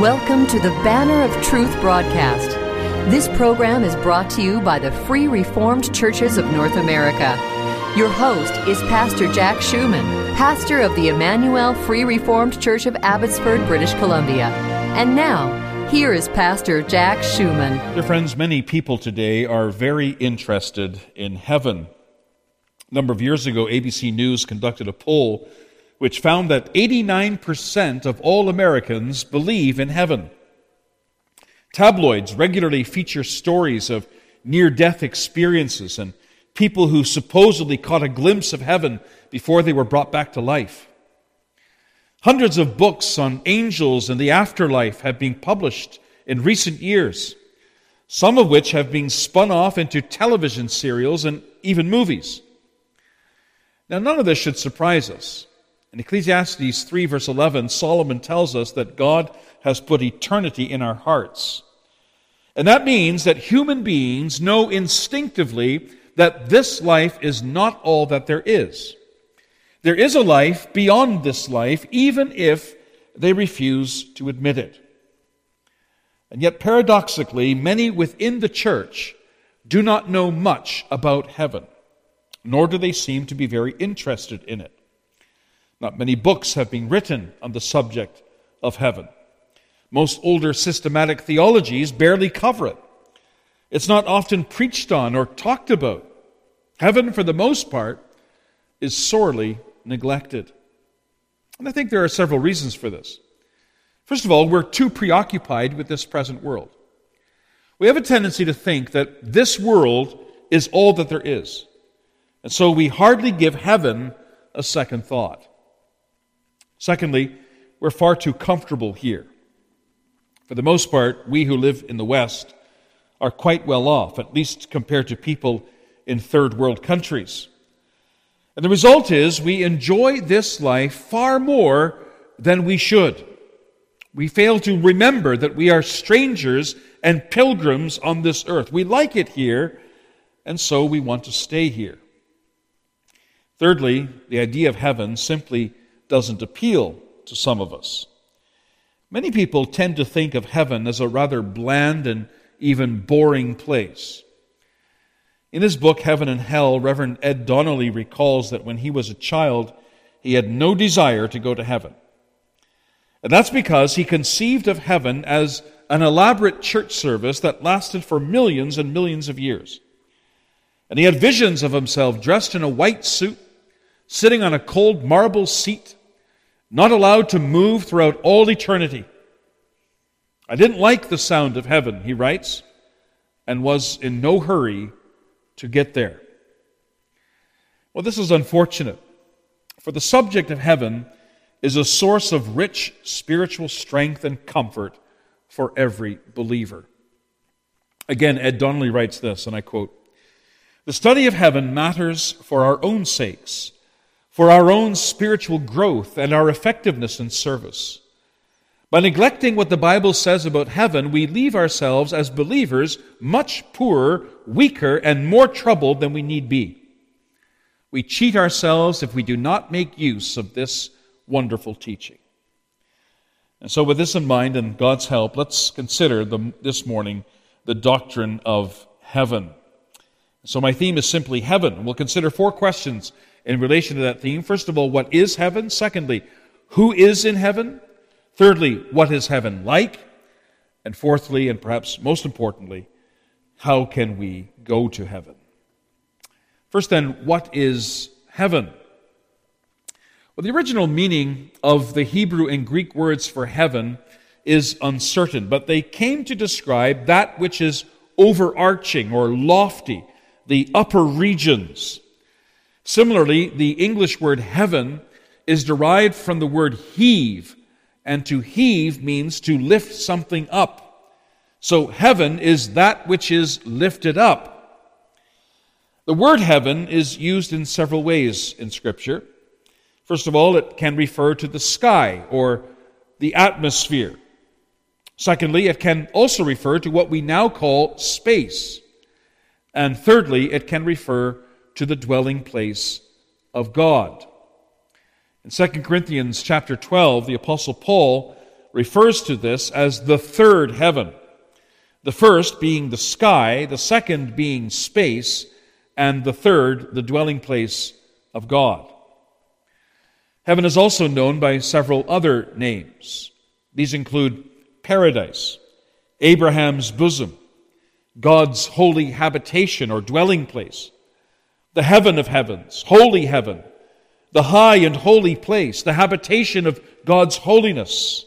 Welcome to the Banner of Truth broadcast. This program is brought to you by the Free Reformed Churches of North America. Your host is Pastor Jack Schumann, pastor of the Emmanuel Free Reformed Church of Abbotsford, British Columbia. And now, here is Pastor Jack Schumann. Dear friends, many people today are very interested in heaven. A number of years ago, ABC News conducted a poll which found that 89% of all Americans believe in heaven. Tabloids regularly feature stories of near death experiences and people who supposedly caught a glimpse of heaven before they were brought back to life. Hundreds of books on angels and the afterlife have been published in recent years, some of which have been spun off into television serials and even movies. Now, none of this should surprise us. In Ecclesiastes 3, verse 11, Solomon tells us that God has put eternity in our hearts. And that means that human beings know instinctively that this life is not all that there is. There is a life beyond this life, even if they refuse to admit it. And yet, paradoxically, many within the church do not know much about heaven, nor do they seem to be very interested in it. Not many books have been written on the subject of heaven. Most older systematic theologies barely cover it. It's not often preached on or talked about. Heaven, for the most part, is sorely neglected. And I think there are several reasons for this. First of all, we're too preoccupied with this present world. We have a tendency to think that this world is all that there is. And so we hardly give heaven a second thought. Secondly, we're far too comfortable here. For the most part, we who live in the West are quite well off, at least compared to people in third world countries. And the result is we enjoy this life far more than we should. We fail to remember that we are strangers and pilgrims on this earth. We like it here, and so we want to stay here. Thirdly, the idea of heaven simply doesn't appeal to some of us. Many people tend to think of heaven as a rather bland and even boring place. In his book, Heaven and Hell, Reverend Ed Donnelly recalls that when he was a child, he had no desire to go to heaven. And that's because he conceived of heaven as an elaborate church service that lasted for millions and millions of years. And he had visions of himself dressed in a white suit, sitting on a cold marble seat, not allowed to move throughout all eternity. I didn't like the sound of heaven, he writes, and was in no hurry to get there. Well, this is unfortunate, for the subject of heaven is a source of rich spiritual strength and comfort for every believer. Again, Ed Donnelly writes this, and I quote The study of heaven matters for our own sakes for our own spiritual growth and our effectiveness in service. By neglecting what the Bible says about heaven, we leave ourselves as believers much poorer, weaker, and more troubled than we need be. We cheat ourselves if we do not make use of this wonderful teaching. And so, with this in mind and God's help, let's consider the, this morning the doctrine of heaven. So, my theme is simply heaven. We'll consider four questions in relation to that theme. First of all, what is heaven? Secondly, who is in heaven? Thirdly, what is heaven like? And fourthly, and perhaps most importantly, how can we go to heaven? First, then, what is heaven? Well, the original meaning of the Hebrew and Greek words for heaven is uncertain, but they came to describe that which is overarching or lofty, the upper regions. Similarly, the English word heaven is derived from the word heave, and to heave means to lift something up. So heaven is that which is lifted up. The word heaven is used in several ways in Scripture. First of all, it can refer to the sky or the atmosphere. Secondly, it can also refer to what we now call space. And thirdly, it can refer to the dwelling place of God. In 2 Corinthians chapter 12, the apostle Paul refers to this as the third heaven. The first being the sky, the second being space, and the third the dwelling place of God. Heaven is also known by several other names. These include paradise, Abraham's bosom, God's holy habitation or dwelling place, the heaven of heavens, holy heaven, the high and holy place, the habitation of God's holiness,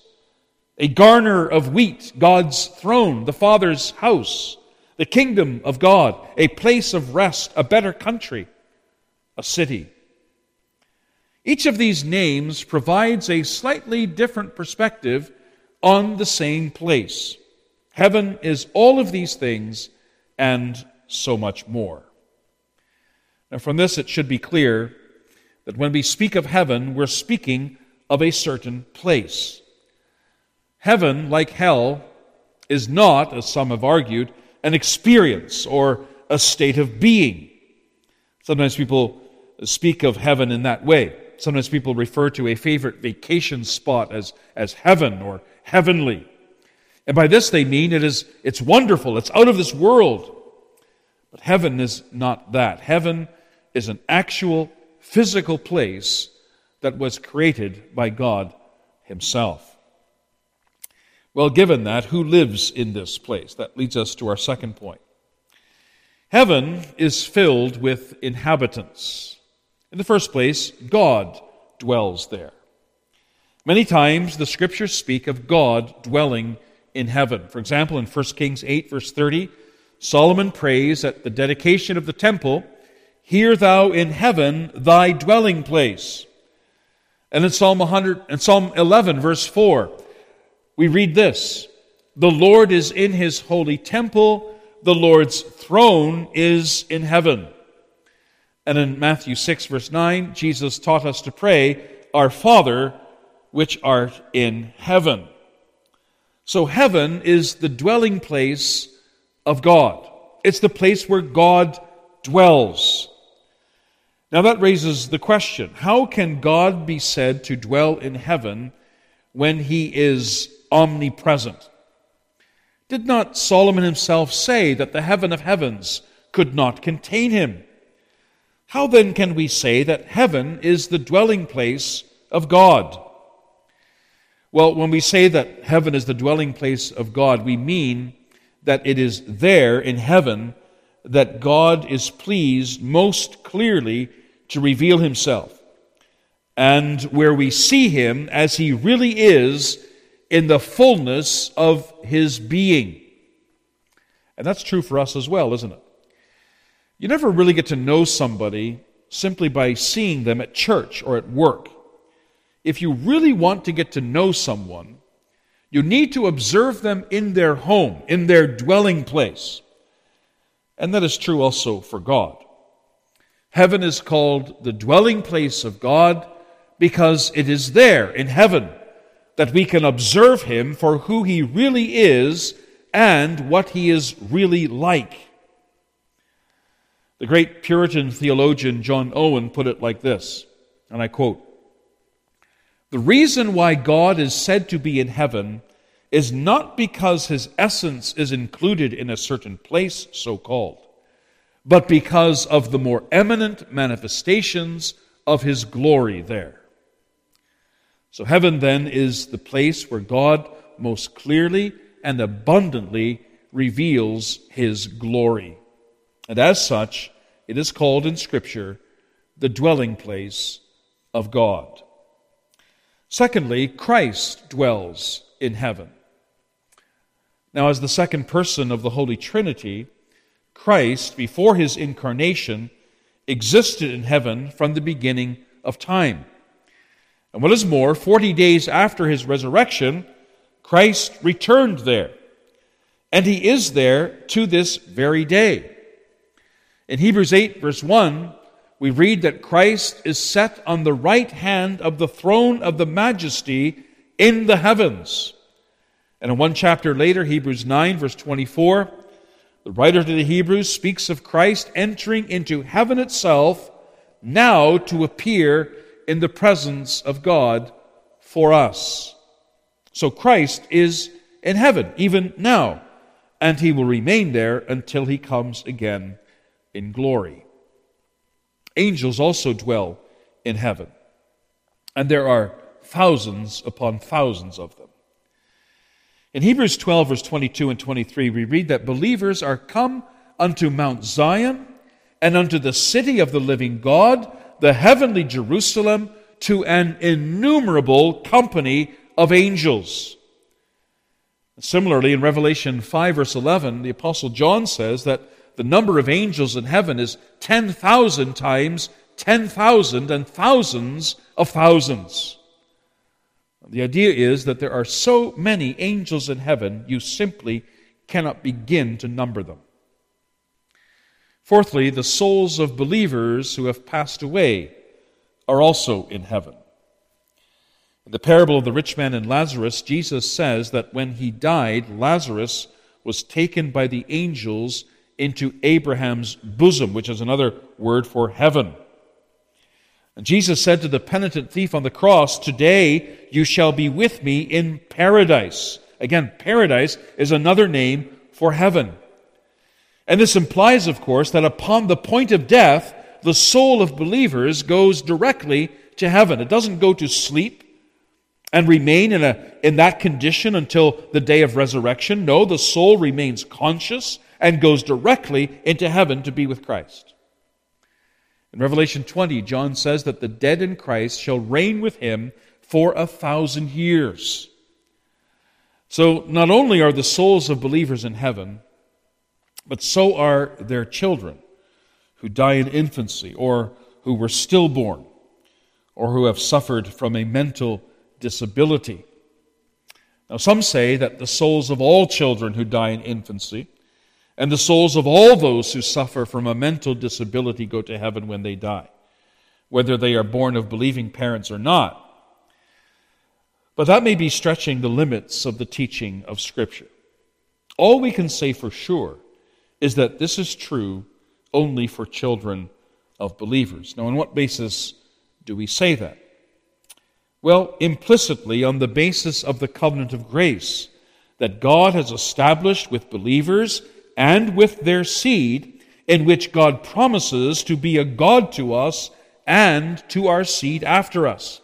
a garner of wheat, God's throne, the Father's house, the kingdom of God, a place of rest, a better country, a city. Each of these names provides a slightly different perspective on the same place. Heaven is all of these things and so much more. Now, from this, it should be clear that when we speak of heaven, we're speaking of a certain place. Heaven, like hell, is not, as some have argued, an experience or a state of being. Sometimes people speak of heaven in that way. Sometimes people refer to a favorite vacation spot as, as heaven or heavenly. And by this they mean it is, it's wonderful, it's out of this world. But heaven is not that. Heaven is an actual physical place that was created by God Himself. Well, given that, who lives in this place? That leads us to our second point. Heaven is filled with inhabitants. In the first place, God dwells there. Many times the scriptures speak of God dwelling in heaven. For example, in 1 Kings 8, verse 30, Solomon prays at the dedication of the temple, Hear thou in heaven thy dwelling place. And in Psalm 100 and Psalm 11, verse 4, we read this The Lord is in his holy temple, the Lord's throne is in heaven. And in Matthew 6, verse 9, Jesus taught us to pray, Our Father, which art in heaven. So heaven is the dwelling place of God. It's the place where God dwells. Now that raises the question how can God be said to dwell in heaven when he is omnipresent? Did not Solomon himself say that the heaven of heavens could not contain him? How then can we say that heaven is the dwelling place of God? Well, when we say that heaven is the dwelling place of God, we mean that it is there in heaven that God is pleased most clearly to reveal himself, and where we see him as he really is in the fullness of his being. And that's true for us as well, isn't it? You never really get to know somebody simply by seeing them at church or at work. If you really want to get to know someone, you need to observe them in their home, in their dwelling place. And that is true also for God. Heaven is called the dwelling place of God because it is there in heaven that we can observe Him for who He really is and what He is really like. The great Puritan theologian John Owen put it like this, and I quote The reason why God is said to be in heaven is not because his essence is included in a certain place, so called, but because of the more eminent manifestations of his glory there. So, heaven then is the place where God most clearly and abundantly reveals his glory. And as such, it is called in Scripture the dwelling place of God. Secondly, Christ dwells in heaven. Now, as the second person of the Holy Trinity, Christ, before his incarnation, existed in heaven from the beginning of time. And what is more, 40 days after his resurrection, Christ returned there. And he is there to this very day. In Hebrews 8, verse 1, we read that Christ is set on the right hand of the throne of the majesty in the heavens. And in one chapter later, Hebrews 9, verse 24, the writer to the Hebrews speaks of Christ entering into heaven itself now to appear in the presence of God for us. So Christ is in heaven, even now, and he will remain there until he comes again in glory. Angels also dwell in heaven, and there are thousands upon thousands of them. In Hebrews 12, verse 22 and 23, we read that believers are come unto Mount Zion and unto the city of the living God, the heavenly Jerusalem, to an innumerable company of angels. Similarly, in Revelation 5, verse 11, the Apostle John says that the number of angels in heaven is 10,000 times 10,000 and thousands of thousands. The idea is that there are so many angels in heaven, you simply cannot begin to number them. Fourthly, the souls of believers who have passed away are also in heaven. In the parable of the rich man and Lazarus, Jesus says that when he died, Lazarus was taken by the angels into Abraham's bosom, which is another word for heaven. And Jesus said to the penitent thief on the cross, Today you shall be with me in paradise. Again, paradise is another name for heaven. And this implies, of course, that upon the point of death, the soul of believers goes directly to heaven. It doesn't go to sleep and remain in, a, in that condition until the day of resurrection. No, the soul remains conscious and goes directly into heaven to be with Christ. In Revelation 20, John says that the dead in Christ shall reign with him for a thousand years. So, not only are the souls of believers in heaven, but so are their children who die in infancy or who were stillborn or who have suffered from a mental disability. Now, some say that the souls of all children who die in infancy and the souls of all those who suffer from a mental disability go to heaven when they die, whether they are born of believing parents or not. But that may be stretching the limits of the teaching of Scripture. All we can say for sure is that this is true only for children of believers. Now, on what basis do we say that? Well, implicitly, on the basis of the covenant of grace that God has established with believers and with their seed, in which God promises to be a God to us and to our seed after us.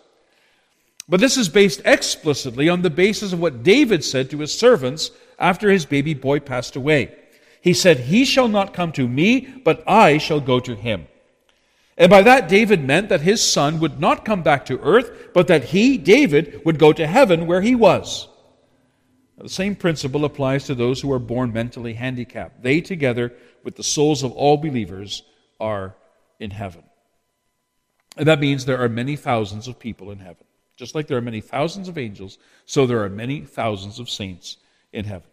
But this is based explicitly on the basis of what David said to his servants after his baby boy passed away. He said, He shall not come to me, but I shall go to him. And by that, David meant that his son would not come back to earth, but that he, David, would go to heaven where he was. Now, the same principle applies to those who are born mentally handicapped. They, together with the souls of all believers, are in heaven. And that means there are many thousands of people in heaven. Just like there are many thousands of angels, so there are many thousands of saints in heaven.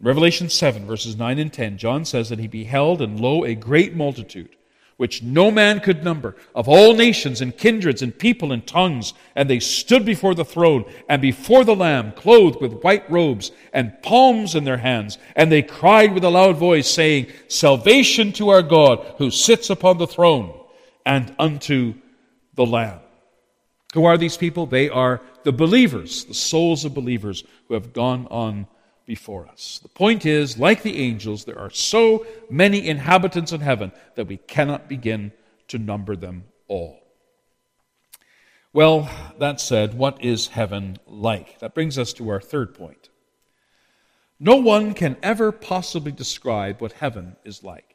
Revelation 7, verses 9 and 10, John says that he beheld, and lo, a great multitude, which no man could number, of all nations and kindreds and people and tongues, and they stood before the throne and before the Lamb, clothed with white robes and palms in their hands. And they cried with a loud voice, saying, Salvation to our God, who sits upon the throne, and unto the Lamb. Who are these people? They are the believers, the souls of believers who have gone on before us. The point is, like the angels, there are so many inhabitants in heaven that we cannot begin to number them all. Well, that said, what is heaven like? That brings us to our third point. No one can ever possibly describe what heaven is like.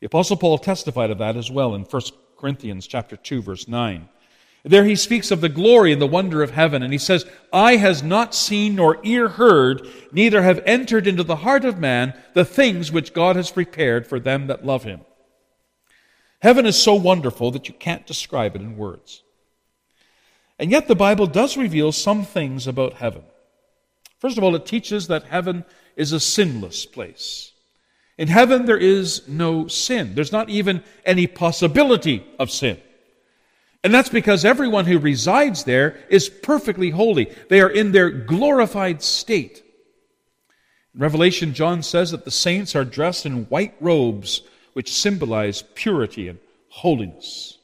The apostle Paul testified of that as well in 1 Corinthians chapter 2 verse 9. There he speaks of the glory and the wonder of heaven, and he says, Eye has not seen nor ear heard, neither have entered into the heart of man the things which God has prepared for them that love him. Heaven is so wonderful that you can't describe it in words. And yet the Bible does reveal some things about heaven. First of all, it teaches that heaven is a sinless place. In heaven, there is no sin. There's not even any possibility of sin. And that's because everyone who resides there is perfectly holy. They are in their glorified state. In Revelation, John says that the saints are dressed in white robes, which symbolize purity and holiness.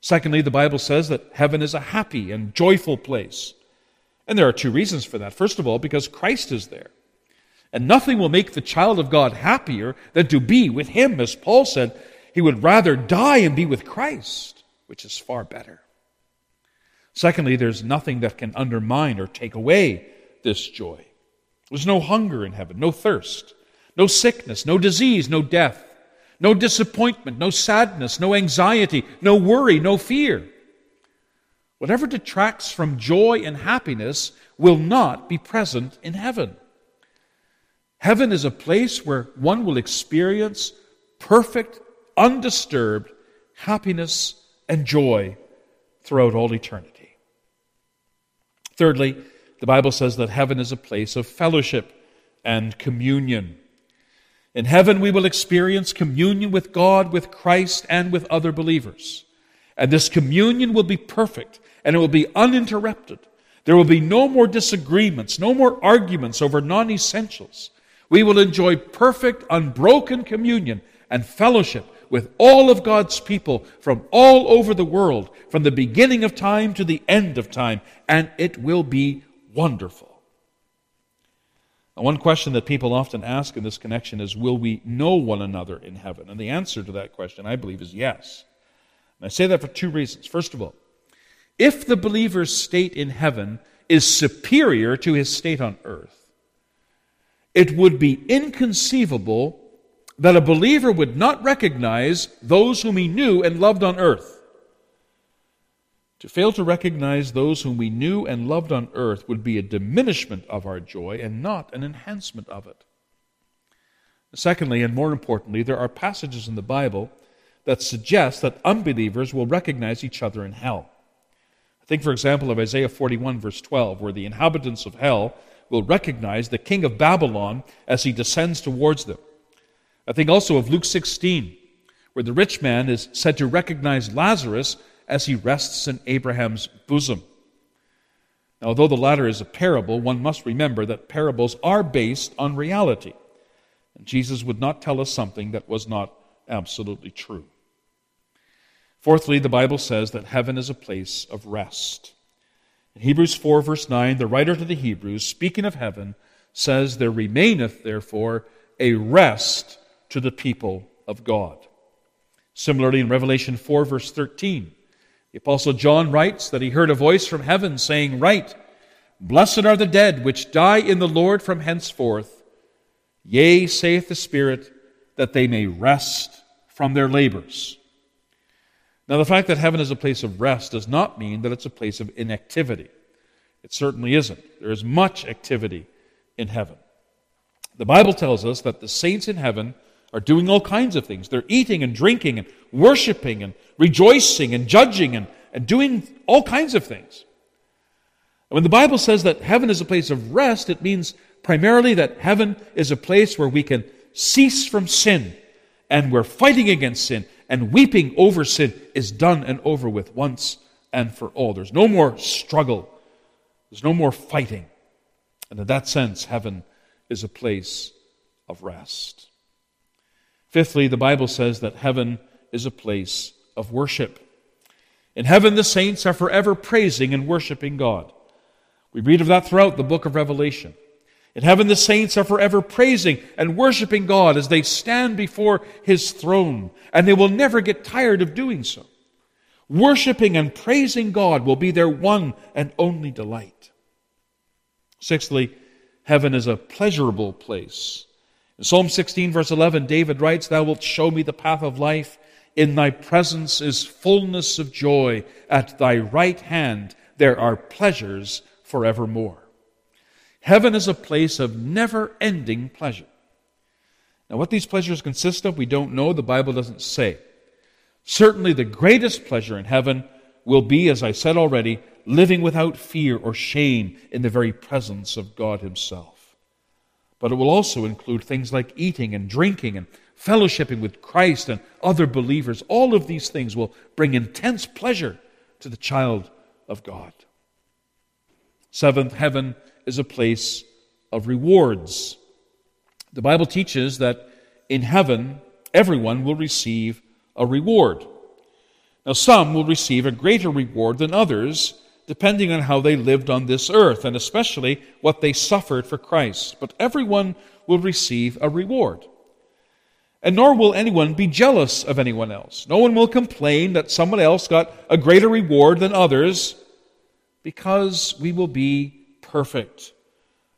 Secondly, the Bible says that heaven is a happy and joyful place. And there are two reasons for that. First of all, because Christ is there. And nothing will make the child of God happier than to be with him. As Paul said, he would rather die and be with Christ, which is far better. Secondly, there's nothing that can undermine or take away this joy. There's no hunger in heaven, no thirst, no sickness, no disease, no death, no disappointment, no sadness, no anxiety, no worry, no fear. Whatever detracts from joy and happiness will not be present in heaven. Heaven is a place where one will experience perfect, undisturbed happiness and joy throughout all eternity. Thirdly, the Bible says that heaven is a place of fellowship and communion. In heaven, we will experience communion with God, with Christ, and with other believers. And this communion will be perfect and it will be uninterrupted. There will be no more disagreements, no more arguments over non essentials. We will enjoy perfect, unbroken communion and fellowship with all of God's people from all over the world, from the beginning of time to the end of time, and it will be wonderful. Now, one question that people often ask in this connection is Will we know one another in heaven? And the answer to that question, I believe, is yes. And I say that for two reasons. First of all, if the believer's state in heaven is superior to his state on earth, it would be inconceivable that a believer would not recognize those whom he knew and loved on earth. To fail to recognize those whom we knew and loved on earth would be a diminishment of our joy and not an enhancement of it. Secondly, and more importantly, there are passages in the Bible that suggest that unbelievers will recognize each other in hell. Think, for example, of Isaiah 41, verse 12, where the inhabitants of hell will recognize the king of Babylon as he descends towards them. I think also of Luke 16, where the rich man is said to recognize Lazarus as he rests in Abraham's bosom. Now, although the latter is a parable, one must remember that parables are based on reality. And Jesus would not tell us something that was not absolutely true. Fourthly, the Bible says that heaven is a place of rest. In Hebrews 4, verse 9, the writer to the Hebrews, speaking of heaven, says, There remaineth, therefore, a rest to the people of God. Similarly, in Revelation 4, verse 13, the Apostle John writes that he heard a voice from heaven saying, Write, Blessed are the dead which die in the Lord from henceforth. Yea, saith the Spirit, that they may rest from their labors. Now, the fact that heaven is a place of rest does not mean that it's a place of inactivity. It certainly isn't. There is much activity in heaven. The Bible tells us that the saints in heaven are doing all kinds of things. They're eating and drinking and worshiping and rejoicing and judging and, and doing all kinds of things. When the Bible says that heaven is a place of rest, it means primarily that heaven is a place where we can cease from sin and where fighting against sin and weeping over sin is done and over with once and for all. There's no more struggle, there's no more fighting. And in that sense, heaven is a place of rest. Fifthly, the Bible says that heaven is a place of worship. In heaven, the saints are forever praising and worshiping God. We read of that throughout the book of Revelation. In heaven, the saints are forever praising and worshiping God as they stand before His throne, and they will never get tired of doing so. Worshiping and praising God will be their one and only delight. Sixthly, heaven is a pleasurable place. In Psalm 16, verse 11, David writes, Thou wilt show me the path of life. In thy presence is fullness of joy. At thy right hand there are pleasures forevermore. Heaven is a place of never ending pleasure. Now, what these pleasures consist of, we don't know. The Bible doesn't say. Certainly, the greatest pleasure in heaven will be, as I said already, living without fear or shame in the very presence of God Himself. But it will also include things like eating and drinking and fellowshipping with Christ and other believers. All of these things will bring intense pleasure to the child of God. Seventh, heaven is a place of rewards. The Bible teaches that in heaven, everyone will receive a reward. Now, some will receive a greater reward than others depending on how they lived on this earth, and especially what they suffered for Christ. But everyone will receive a reward. And nor will anyone be jealous of anyone else. No one will complain that someone else got a greater reward than others, because we will be perfect,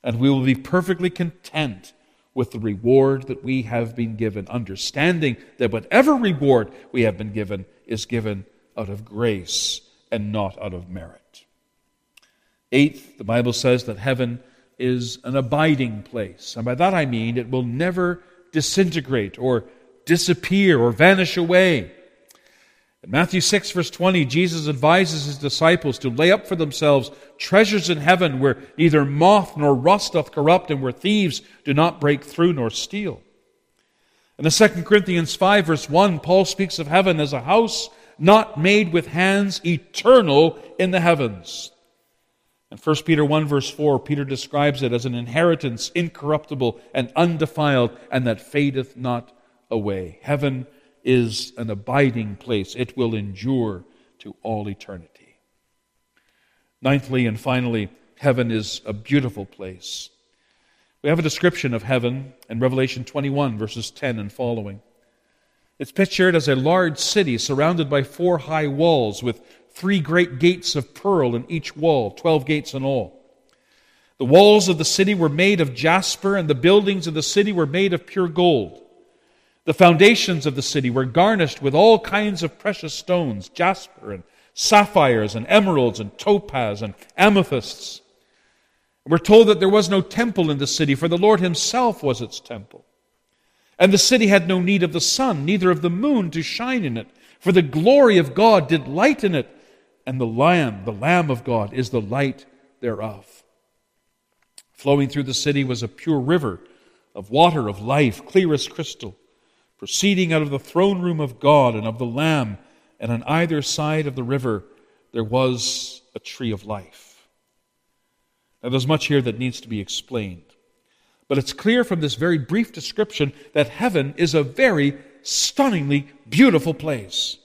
and we will be perfectly content with the reward that we have been given, understanding that whatever reward we have been given is given out of grace and not out of merit. Eighth, the Bible says that heaven is an abiding place. And by that I mean it will never disintegrate or disappear or vanish away. In Matthew 6, verse 20, Jesus advises his disciples to lay up for themselves treasures in heaven where neither moth nor rust doth corrupt and where thieves do not break through nor steal. In the 2 Corinthians 5, verse 1, Paul speaks of heaven as a house not made with hands, eternal in the heavens. In 1 Peter 1, verse 4, Peter describes it as an inheritance incorruptible and undefiled, and that fadeth not away. Heaven is an abiding place, it will endure to all eternity. Ninthly and finally, heaven is a beautiful place. We have a description of heaven in Revelation 21, verses 10 and following. It's pictured as a large city surrounded by four high walls with three great gates of pearl in each wall, 12 gates in all. The walls of the city were made of jasper, and the buildings of the city were made of pure gold. The foundations of the city were garnished with all kinds of precious stones, jasper and sapphires and emeralds and topaz and amethysts. We're told that there was no temple in the city, for the Lord Himself was its temple. And the city had no need of the sun, neither of the moon to shine in it, for the glory of God did lighten it, and the Lamb, the Lamb of God, is the light thereof. Flowing through the city was a pure river of water of life, clear as crystal proceeding out of the throne room of God and of the Lamb, and on either side of the river there was a tree of life. Now, there's much here that needs to be explained. But it's clear from this very brief description that heaven is a very stunningly beautiful place.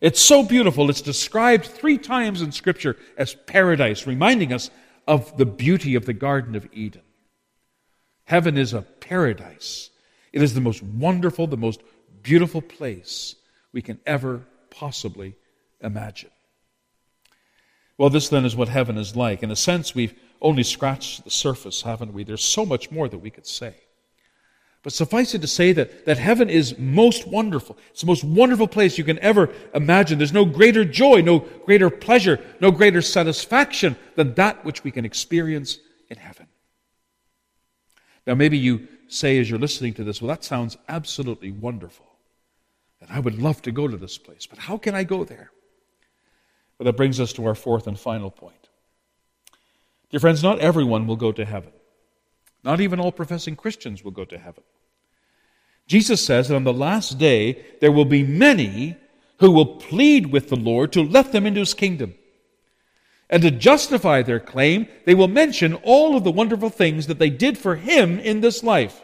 It's so beautiful, it's described three times in Scripture as paradise, reminding us of the beauty of the Garden of Eden. Heaven is a paradise it is the most wonderful, the most beautiful place we can ever possibly imagine. Well, this then is what heaven is like. In a sense, we've only scratched the surface, haven't we? There's so much more that we could say. But suffice it to say that, that heaven is most wonderful. It's the most wonderful place you can ever imagine. There's no greater joy, no greater pleasure, no greater satisfaction than that which we can experience in heaven. Now, maybe you say as you're listening to this, well, that sounds absolutely wonderful. And I would love to go to this place, but how can I go there? Well, that brings us to our fourth and final point. Dear friends, not everyone will go to heaven. Not even all professing Christians will go to heaven. Jesus says that on the last day there will be many who will plead with the Lord to let them into his kingdom. And to justify their claim, they will mention all of the wonderful things that they did for him in this life.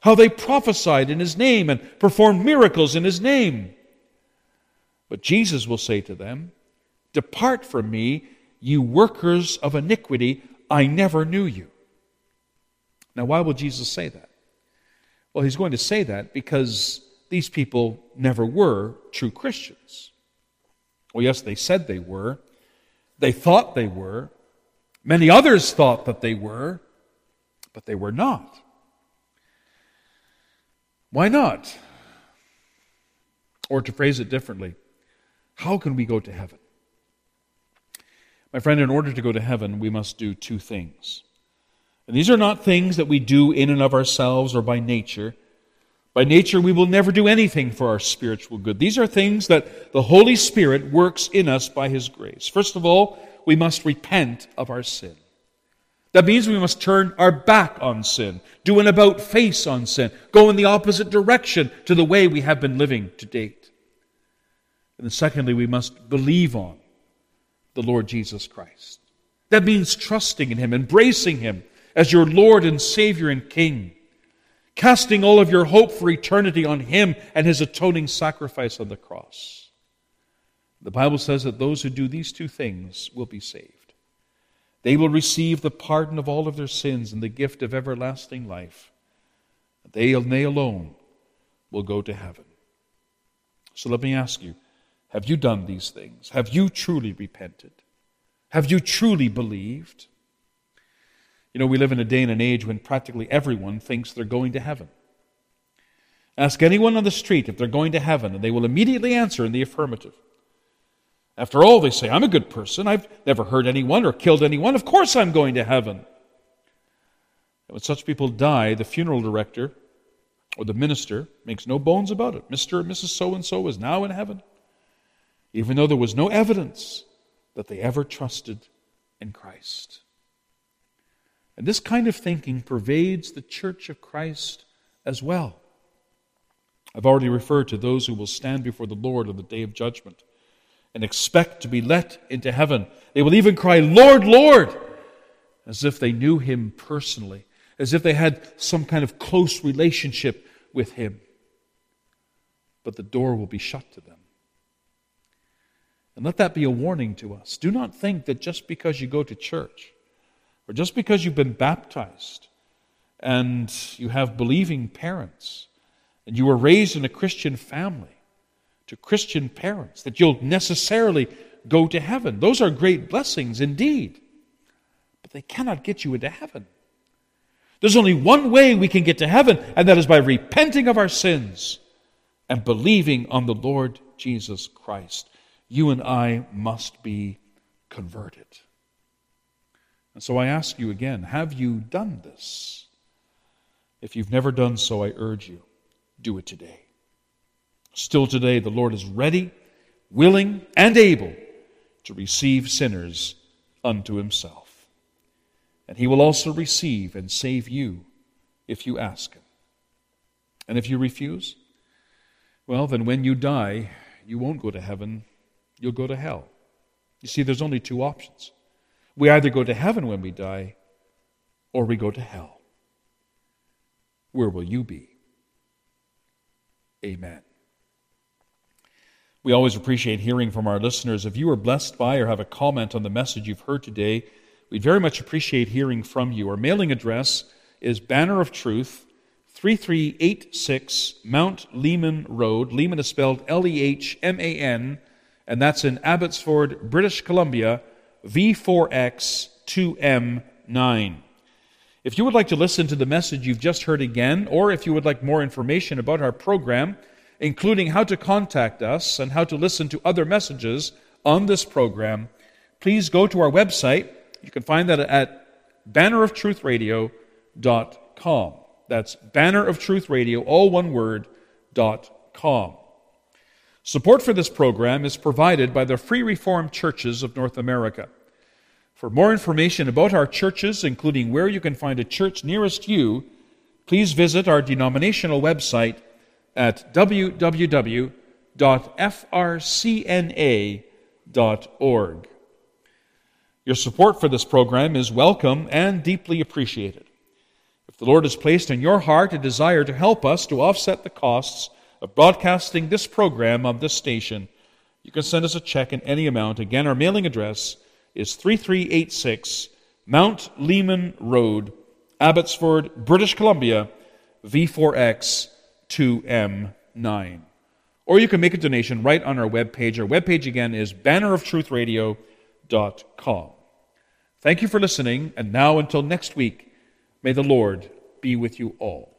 How they prophesied in his name and performed miracles in his name. But Jesus will say to them, Depart from me, you workers of iniquity, I never knew you. Now, why will Jesus say that? Well, he's going to say that because these people never were true Christians. Well, yes, they said they were, they thought they were. Many others thought that they were, but they were not. Why not? Or to phrase it differently, how can we go to heaven? My friend, in order to go to heaven, we must do two things. And these are not things that we do in and of ourselves or by nature. By nature, we will never do anything for our spiritual good. These are things that the Holy Spirit works in us by His grace. First of all, we must repent of our sin. That means we must turn our back on sin, do an about face on sin, go in the opposite direction to the way we have been living to date. And secondly, we must believe on the Lord Jesus Christ. That means trusting in Him, embracing Him as your Lord and Savior and King casting all of your hope for eternity on Him and His atoning sacrifice on the cross. The Bible says that those who do these two things will be saved. They will receive the pardon of all of their sins and the gift of everlasting life. They and they alone will go to heaven. So let me ask you have you done these things? Have you truly repented? Have you truly believed? You know, we live in a day and an age when practically everyone thinks they're going to heaven. Ask anyone on the street if they're going to heaven, and they will immediately answer in the affirmative. After all, they say, I'm a good person. I've never hurt anyone or killed anyone. Of course I'm going to heaven. And when such people die, the funeral director or the minister makes no bones about it. Mr. and Mrs. So and so is now in heaven, even though there was no evidence that they ever trusted in Christ. And this kind of thinking pervades the church of Christ as well. I've already referred to those who will stand before the Lord on the day of judgment and expect to be let into heaven. They will even cry, Lord, Lord, as if they knew him personally, as if they had some kind of close relationship with him. But the door will be shut to them. And let that be a warning to us. Do not think that just because you go to church, or just because you've been baptized, and you have believing parents, and you were raised in a Christian family, to Christian parents, that you'll necessarily go to heaven. Those are great blessings indeed, but they cannot get you into heaven. There's only one way we can get to heaven, and that is by repenting of our sins and believing on the Lord Jesus Christ. You and I must be converted. And so I ask you again have you done this? If you've never done so, I urge you, do it today. Still today, the Lord is ready, willing, and able to receive sinners unto himself. And he will also receive and save you if you ask him. And if you refuse, well, then when you die, you won't go to heaven, you'll go to hell. You see, there's only two options. We either go to heaven when we die, or we go to hell. Where will you be? Amen. We always appreciate hearing from our listeners. If you are blessed by or have a comment on the message you've heard today, we'd very much appreciate hearing from you. Our mailing address is Banner of Truth, 3386 Mount Lehman Road. Lehman is spelled L E H M A N, and that's in Abbotsford, British Columbia, V4X 2M9. If you would like to listen to the message you've just heard again, or if you would like more information about our program, including how to contact us and how to listen to other messages on this program, please go to our website. You can find that at banneroftruthradio.com. That's Banner of Truth all one word, dot com. Support for this program is provided by the Free Reformed Churches of North America. For more information about our churches, including where you can find a church nearest you, please visit our denominational website at www.frcna.org. Your support for this program is welcome and deeply appreciated. If the Lord has placed in your heart a desire to help us to offset the costs of broadcasting this program on this station, you can send us a check in any amount. Again, our mailing address is 3386 Mount Lehman Road, Abbotsford, British Columbia, V4X 2M9. Or you can make a donation right on our webpage. Our webpage again is banneroftruthradio.com. Thank you for listening, and now until next week, may the Lord be with you all.